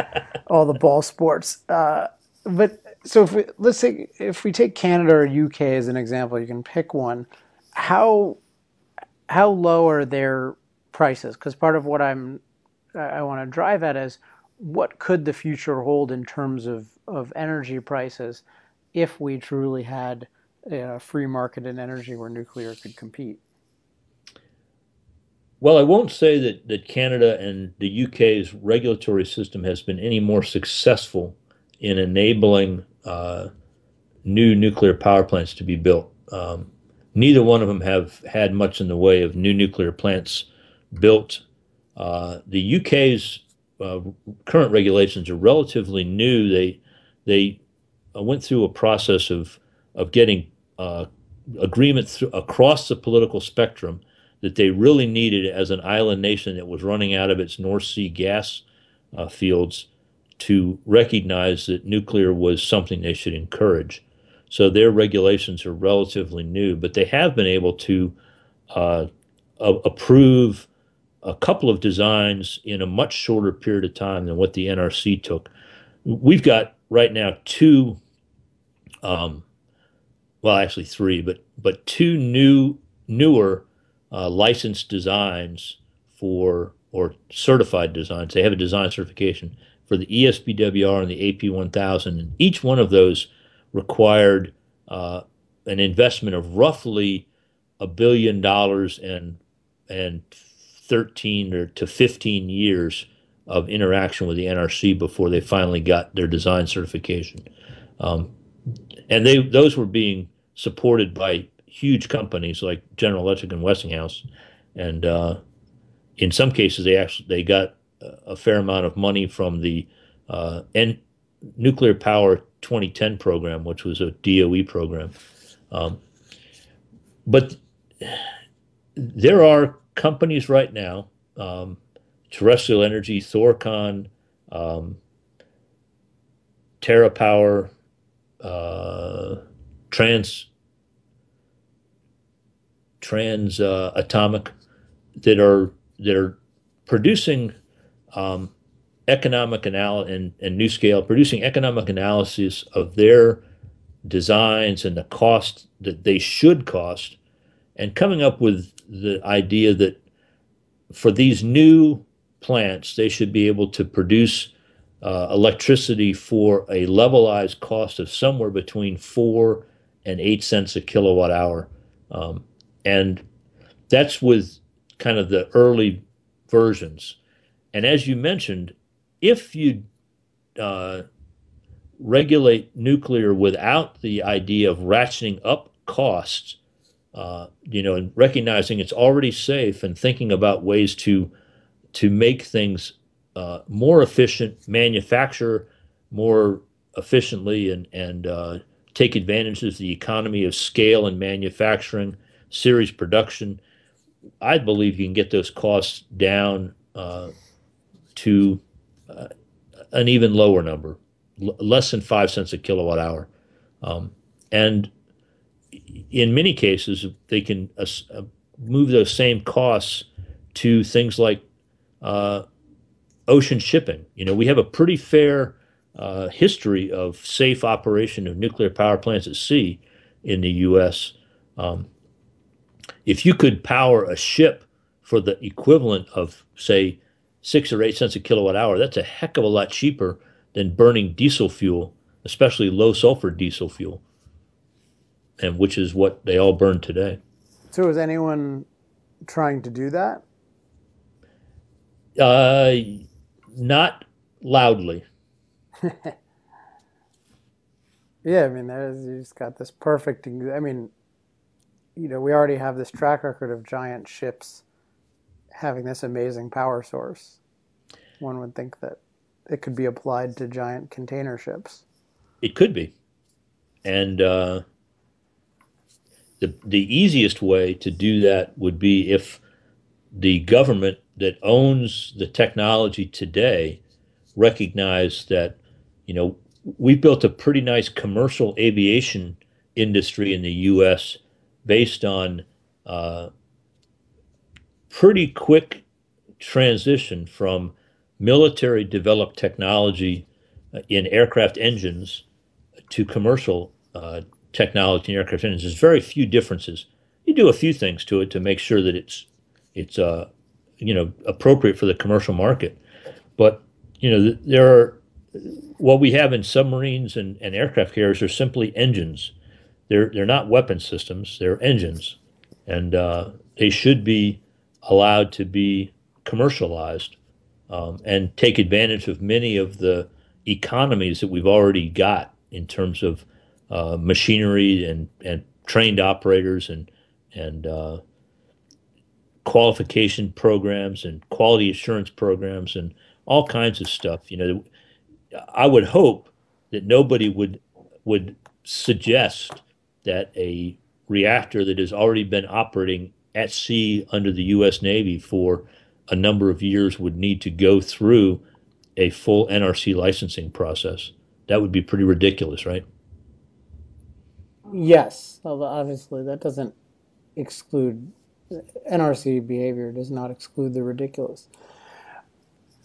all the ball sports. Uh, but so if we, let's say if we take Canada or UK as an example, you can pick one. How how low are their prices? Because part of what I'm I want to drive at is what could the future hold in terms of, of energy prices if we truly had a free market in energy where nuclear could compete? Well, I won't say that, that Canada and the UK's regulatory system has been any more successful in enabling uh, new nuclear power plants to be built. Um, neither one of them have had much in the way of new nuclear plants built. Uh, the UK's uh, current regulations are relatively new. They they uh, went through a process of of getting uh, agreement across the political spectrum that they really needed as an island nation that was running out of its North Sea gas uh, fields to recognize that nuclear was something they should encourage. So their regulations are relatively new, but they have been able to uh, approve a couple of designs in a much shorter period of time than what the NRC took. We've got right now two, um, well, actually three, but but two new newer uh, licensed designs for or certified designs. They have a design certification for the ESBWR and the AP1000, and each one of those required uh, an investment of roughly a billion dollars and and 13 or to 15 years of interaction with the NRC before they finally got their design certification. Um, and they those were being supported by huge companies like General Electric and Westinghouse, and uh, in some cases they actually they got a fair amount of money from the uh, N- Nuclear Power 2010 program, which was a DOE program. Um, but there are companies right now, um, Terrestrial Energy, Thorcon, um, TerraPower, uh, Trans Trans uh, Atomic, that are that are producing um, economic analysis and, and scale, producing economic analysis of their designs and the cost that they should cost, and coming up with the idea that for these new plants, they should be able to produce uh, electricity for a levelized cost of somewhere between four and eight cents a kilowatt hour. Um, and that's with kind of the early versions. And as you mentioned, if you uh, regulate nuclear without the idea of ratcheting up costs, uh, you know, and recognizing it's already safe and thinking about ways to to make things uh, more efficient, manufacture more efficiently, and and uh, take advantage of the economy of scale and manufacturing, series production. I believe you can get those costs down uh, to uh, an even lower number, l- less than five cents a kilowatt hour, um, and in many cases they can uh, move those same costs to things like uh, ocean shipping. You know, we have a pretty fair uh, history of safe operation of nuclear power plants at sea in the U.S. Um, if you could power a ship for the equivalent of, say, six or eight cents a kilowatt hour, that's a heck of a lot cheaper than burning diesel fuel, especially low sulfur diesel fuel, and which is what they all burn today. So, is anyone trying to do that? Uh, not loudly. yeah, I mean, there's you just got this perfect. I mean, you know, we already have this track record of giant ships having this amazing power source. One would think that it could be applied to giant container ships. It could be, and uh, the the easiest way to do that would be if the government that owns the technology today recognize that you know we've built a pretty nice commercial aviation industry in the U.S. based on uh, pretty quick transition from military developed technology uh, in aircraft engines to commercial uh, technology in aircraft engines. There's very few differences. You do a few things to it to make sure that it's it's uh, you know appropriate for the commercial market. But you know there are what we have in submarines and, and aircraft carriers are simply engines. They're they're not weapon systems. They're engines, and uh, they should be allowed to be commercialized um, and take advantage of many of the economies that we've already got in terms of uh, machinery and, and trained operators and and uh, qualification programs and quality assurance programs and all kinds of stuff. You know, I would hope that nobody would would suggest that a reactor that has already been operating at sea under the U.S. Navy for a number of years would need to go through a full NRC licensing process. That would be pretty ridiculous, right? Yes, Although obviously that doesn't exclude NRC behavior does not exclude the ridiculous.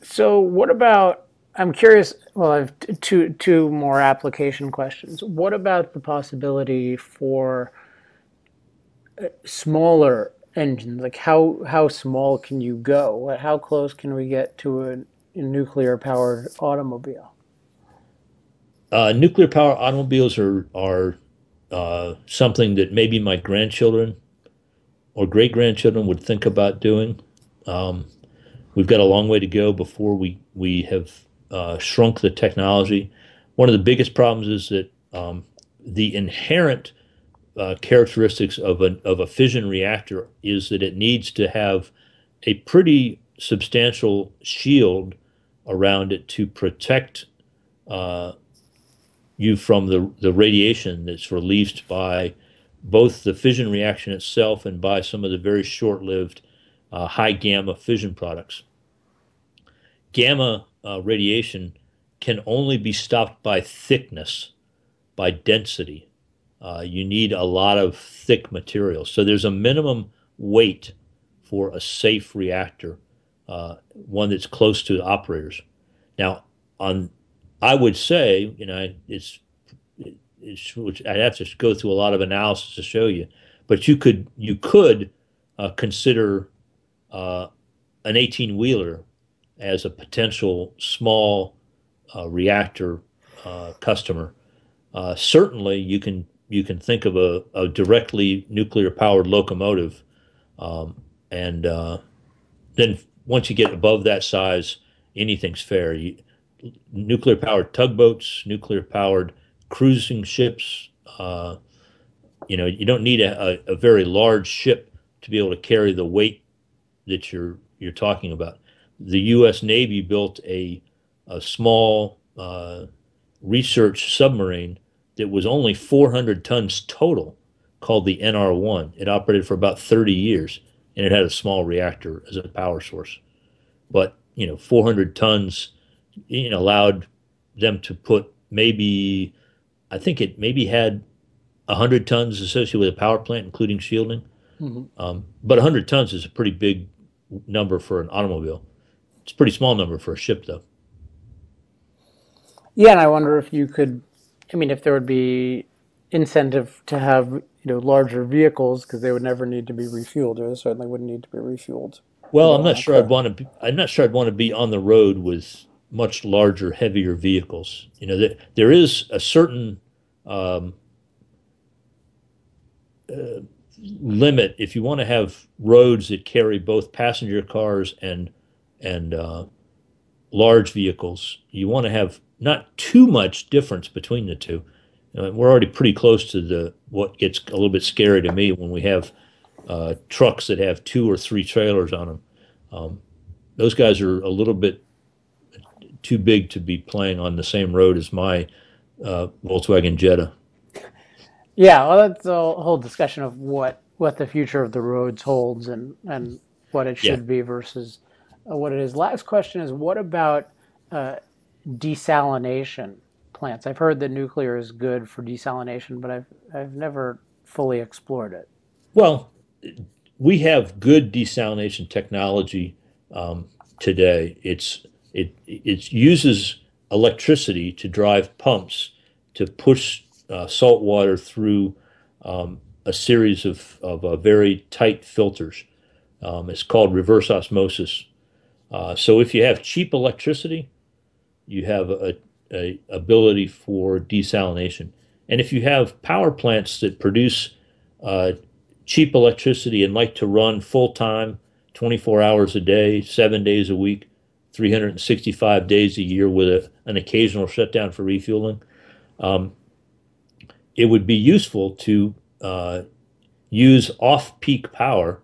So, what about? I'm curious. Well, I have two two more application questions. What about the possibility for uh, smaller engines? Like how how small can you go? How close can we get to a, a nuclear powered automobile? Uh, nuclear power automobiles are are uh, something that maybe my grandchildren or great grandchildren would think about doing. Um, we've got a long way to go before we we have uh, shrunk the technology. One of the biggest problems is that um, the inherent uh, characteristics of a of a fission reactor is that it needs to have a pretty substantial shield around it to protect uh, you from the the radiation that's released by both the fission reaction itself and by some of the very short lived uh, high gamma fission products. Gamma uh, radiation can only be stopped by thickness, by density. Uh, you need a lot of thick material. So there's a minimum weight for a safe reactor. uh, one that's close to the operators. Now, on I would say, you know, it's, it's which I'd have to go through a lot of analysis to show you, but you could you could uh, consider uh, an 18 wheeler as a potential small uh, reactor uh, customer. Uh, certainly, you can you can think of a, a directly nuclear powered locomotive, um, and uh, then once you get above that size, anything's fair. You, nuclear powered tugboats, nuclear powered cruising ships. Uh, you know, you don't need a, a, a, very large ship to be able to carry the weight that you're you're talking about. The U.S. Navy built a a small uh, research submarine that was only 400 tons total, called the NR1. It operated for about 30 years, and it had a small reactor as a power source. But you know, 400 tons, you know, allowed them to put maybe, I think it maybe had 100 tons associated with a power plant, including shielding. Mm-hmm. Um, but 100 tons is a pretty big number for an automobile. It's a pretty small number for a ship, though. Yeah, and I wonder if you could, I mean, if there would be incentive to have you know larger vehicles because they would never need to be refueled, or they certainly wouldn't need to be refueled. Well, I'm not sure I'd want to. Be, I'm not sure I'd want to be on the road with much larger, heavier vehicles. You know, there, there is a certain um, uh, limit if you want to have roads that carry both passenger cars and and uh, large vehicles. You want to have not too much difference between the two. Uh, we're already pretty close to the what gets a little bit scary to me when we have uh, trucks that have two or three trailers on them. Um, those guys are a little bit too big to be playing on the same road as my uh, Volkswagen Jetta. Yeah, well, that's a whole discussion of what what the future of the roads holds and and what it should yeah. be versus uh, what it is. Last question is, what about uh, desalination plants? I've heard that nuclear is good for desalination, but I've I've never fully explored it. Well, we have good desalination technology um, today. It's it it uses electricity to drive pumps to push uh, salt water through um, a series of, of uh, very tight filters. Um, it's called reverse osmosis. Uh, so if you have cheap electricity, you have a, a, ability for desalination. And if you have power plants that produce uh, cheap electricity and like to run full time, 24 hours a day, seven days a week, 365 days a year with a, an occasional shutdown for refueling, um, it would be useful to uh, use off peak power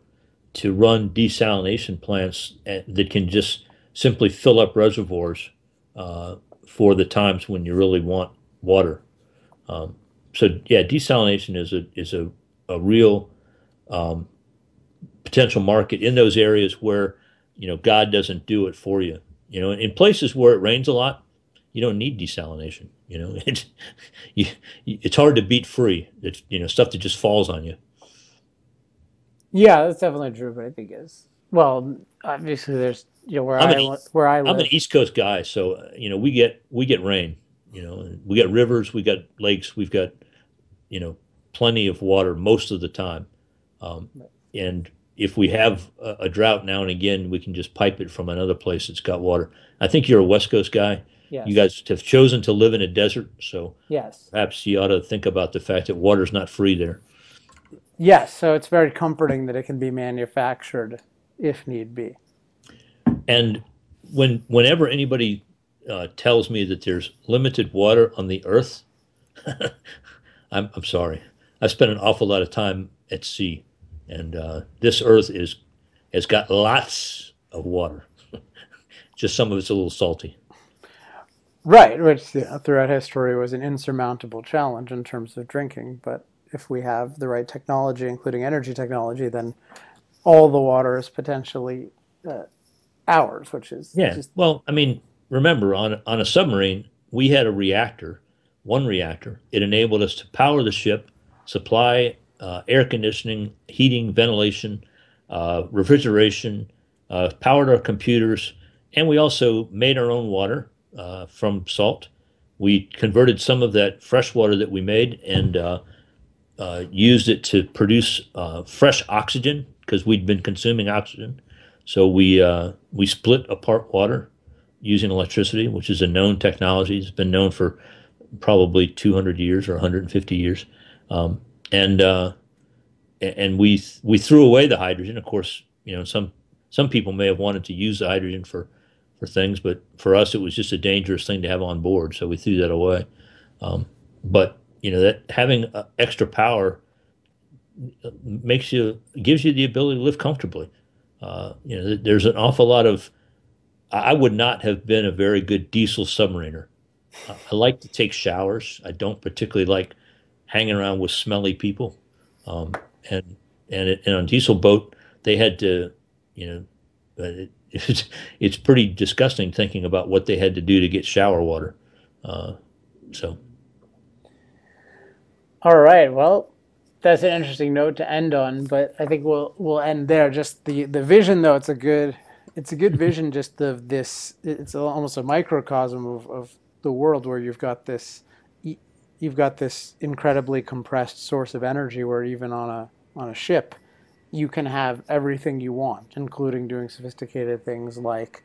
to run desalination plants that can just simply fill up reservoirs uh, for the times when you really want water. Um, so yeah, desalination is a is a, a real um, potential market in those areas where you know God doesn't do it for you. You know, in places where it rains a lot, you don't need desalination. You know, it's you, it's hard to beat free. It's you know stuff that just falls on you. Yeah, that's definitely true. But I think is well, obviously there's you know where I'm I an, where I live. I'm an East Coast guy, so you know we get we get rain. You know, we got rivers, we got lakes, we've got you know plenty of water most of the time, um, and if we have a, a, drought now and again, we can just pipe it from another place that's got water. I think you're a West Coast guy. Yes. You guys have chosen to live in a desert, so yes, perhaps you ought to think about the fact that water's not free there. Yes, so it's very comforting that it can be manufactured if need be. And when whenever anybody uh, tells me that there's limited water on the earth, I'm, I'm sorry. I spent an awful lot of time at sea, and uh, this earth is has got lots of water. Just some of it's a little salty. Right, which yeah, throughout history was an insurmountable challenge in terms of drinking. But if we have the right technology, including energy technology, then all the water is potentially uh, ours, which is yeah. Just... well, I mean, remember on on a submarine, we had a reactor, one reactor. It enabled us to power the ship, supply uh, air conditioning, heating, ventilation, uh, refrigeration, uh, powered our computers, and we also made our own water uh, from salt. We converted some of that fresh water that we made and uh, used it to produce fresh oxygen because we'd been consuming oxygen. So we we split apart water using electricity, which is a known technology. It's been known for probably 200 years or 150 years, um, and and we we threw away the hydrogen. Of course, you know some some people may have wanted to use the hydrogen for for things, but for us it was just a dangerous thing to have on board, so we threw that away. Um, but you know that having uh, extra power makes you gives you the ability to live comfortably. Uh, you know, there's an awful lot of. I would not have been a very good diesel submariner. Uh, I like to take showers. I don't particularly like hanging around with smelly people. Um, and and, it, and on diesel boat they had to, you know, it, it's it's pretty disgusting thinking about what they had to do to get shower water. Uh, so. All right. Well, that's an interesting note to end on, but I think we'll we'll end there. Just the the vision, though, it's a good it's a good vision. Just of this it's almost a microcosm of of the world where you've got this you've got this incredibly compressed source of energy where even on a on a ship you can have everything you want including doing sophisticated things like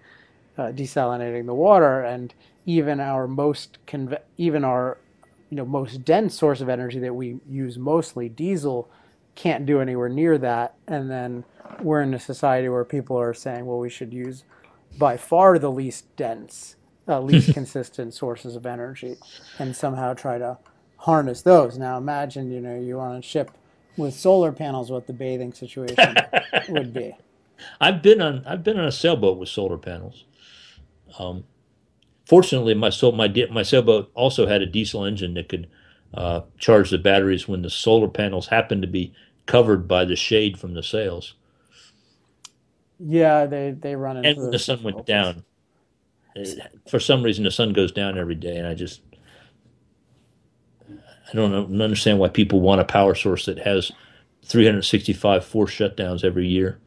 uh, desalinating the water and even our most even our you know most dense source of energy that we use mostly diesel can't do anywhere near that. And then we're in a society where people are saying well we should use by far the least dense uh, least consistent sources of energy and somehow try to harness those. Now imagine, you know, you're on a ship with solar panels, what the bathing situation would be. I've been on I've been on a sailboat with solar panels. Um, fortunately, my so my my sailboat also had a diesel engine that could uh, charge the batteries when the solar panels happened to be covered by the shade from the sails. Yeah, they they run into and the sun went down Uh, for some reason the sun goes down every day, and I just I don't understand why people want a power source that has 365 forced shutdowns every year.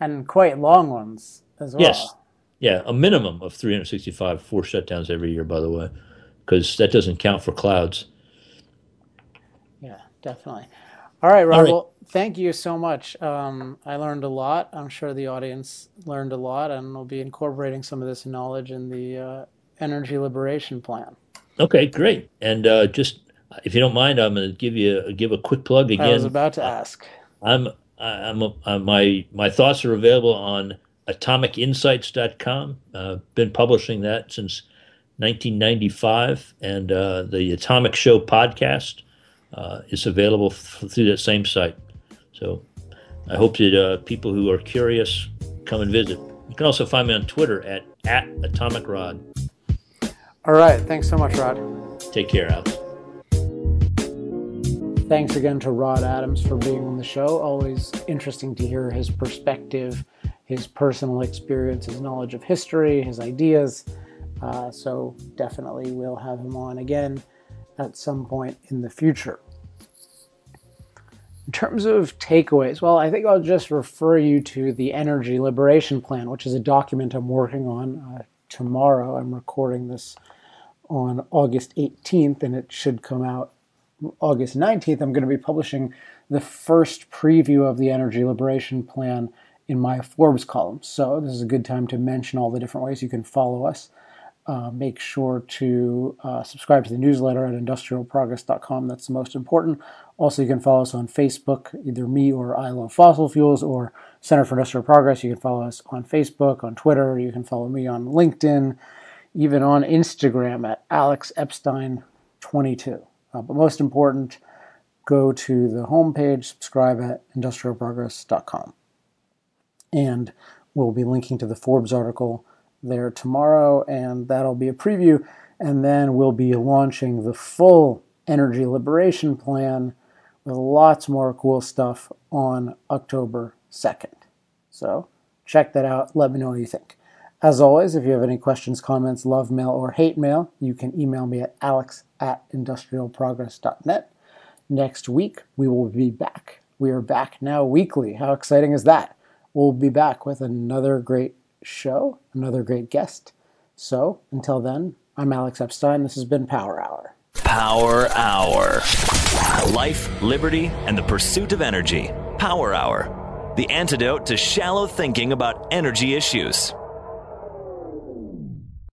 and quite long ones as well. Yes. Yeah, a minimum of 365 forced shutdowns every year, by the way, because that doesn't count for clouds. Yeah, definitely. All right, Rod. All right. Well, thank you so much. Um, I learned a lot. I'm sure the audience learned a lot, and we'll be incorporating some of this knowledge in the uh, energy liberation plan. Okay, great. And uh, just if you don't mind, I'm going to give you a, give a quick plug again. I was about to ask. I'm I'm a, uh, my my thoughts are available on atomicinsights.com. Uh, been publishing that since 1995, and uh, the Atomic Show podcast uh, is available f- through that same site. So I hope that uh, people who are curious come and visit. You can also find me on Twitter at, at Atomic Rod. All right. Thanks so much, Rod. Take care, Alex. Thanks again to Rod Adams for being on the show. Always interesting to hear his perspective, his personal experience, his knowledge of history, his ideas. Uh, so definitely we'll have him on again at some point in the future. In terms of takeaways, well, I think I'll just refer you to the Energy Liberation Plan, which is a document I'm working on uh, tomorrow. I'm recording this on August 18th, and it should come out August 19th. I'm going to be publishing the first preview of the Energy Liberation Plan in my Forbes column. So, this is a good time to mention all the different ways you can follow us. Uh, make sure to uh, subscribe to the newsletter at industrialprogress.com. That's the most important. Also, you can follow us on Facebook, either me or I Love Fossil Fuels or Center for Industrial Progress. You can follow us on Facebook, on Twitter. You can follow me on LinkedIn, even on Instagram at Alex Epstein22. Uh, but most important, go to the homepage, subscribe at industrialprogress.com. And we'll be linking to the Forbes article there tomorrow, and that'll be a preview. And then we'll be launching the full energy liberation plan with lots more cool stuff on October 2nd. So check that out. Let me know what you think. As always, if you have any questions, comments, love mail, or hate mail, you can email me at alex at industrialprogress.net. Next week, we will be back We are back now weekly. How exciting is that? We'll be back with another great show, another great guest. So until then, I'm Alex Epstein. This has been Power Hour. Power Hour. Life, liberty, and the pursuit of energy. Power Hour. The antidote to shallow thinking about energy issues.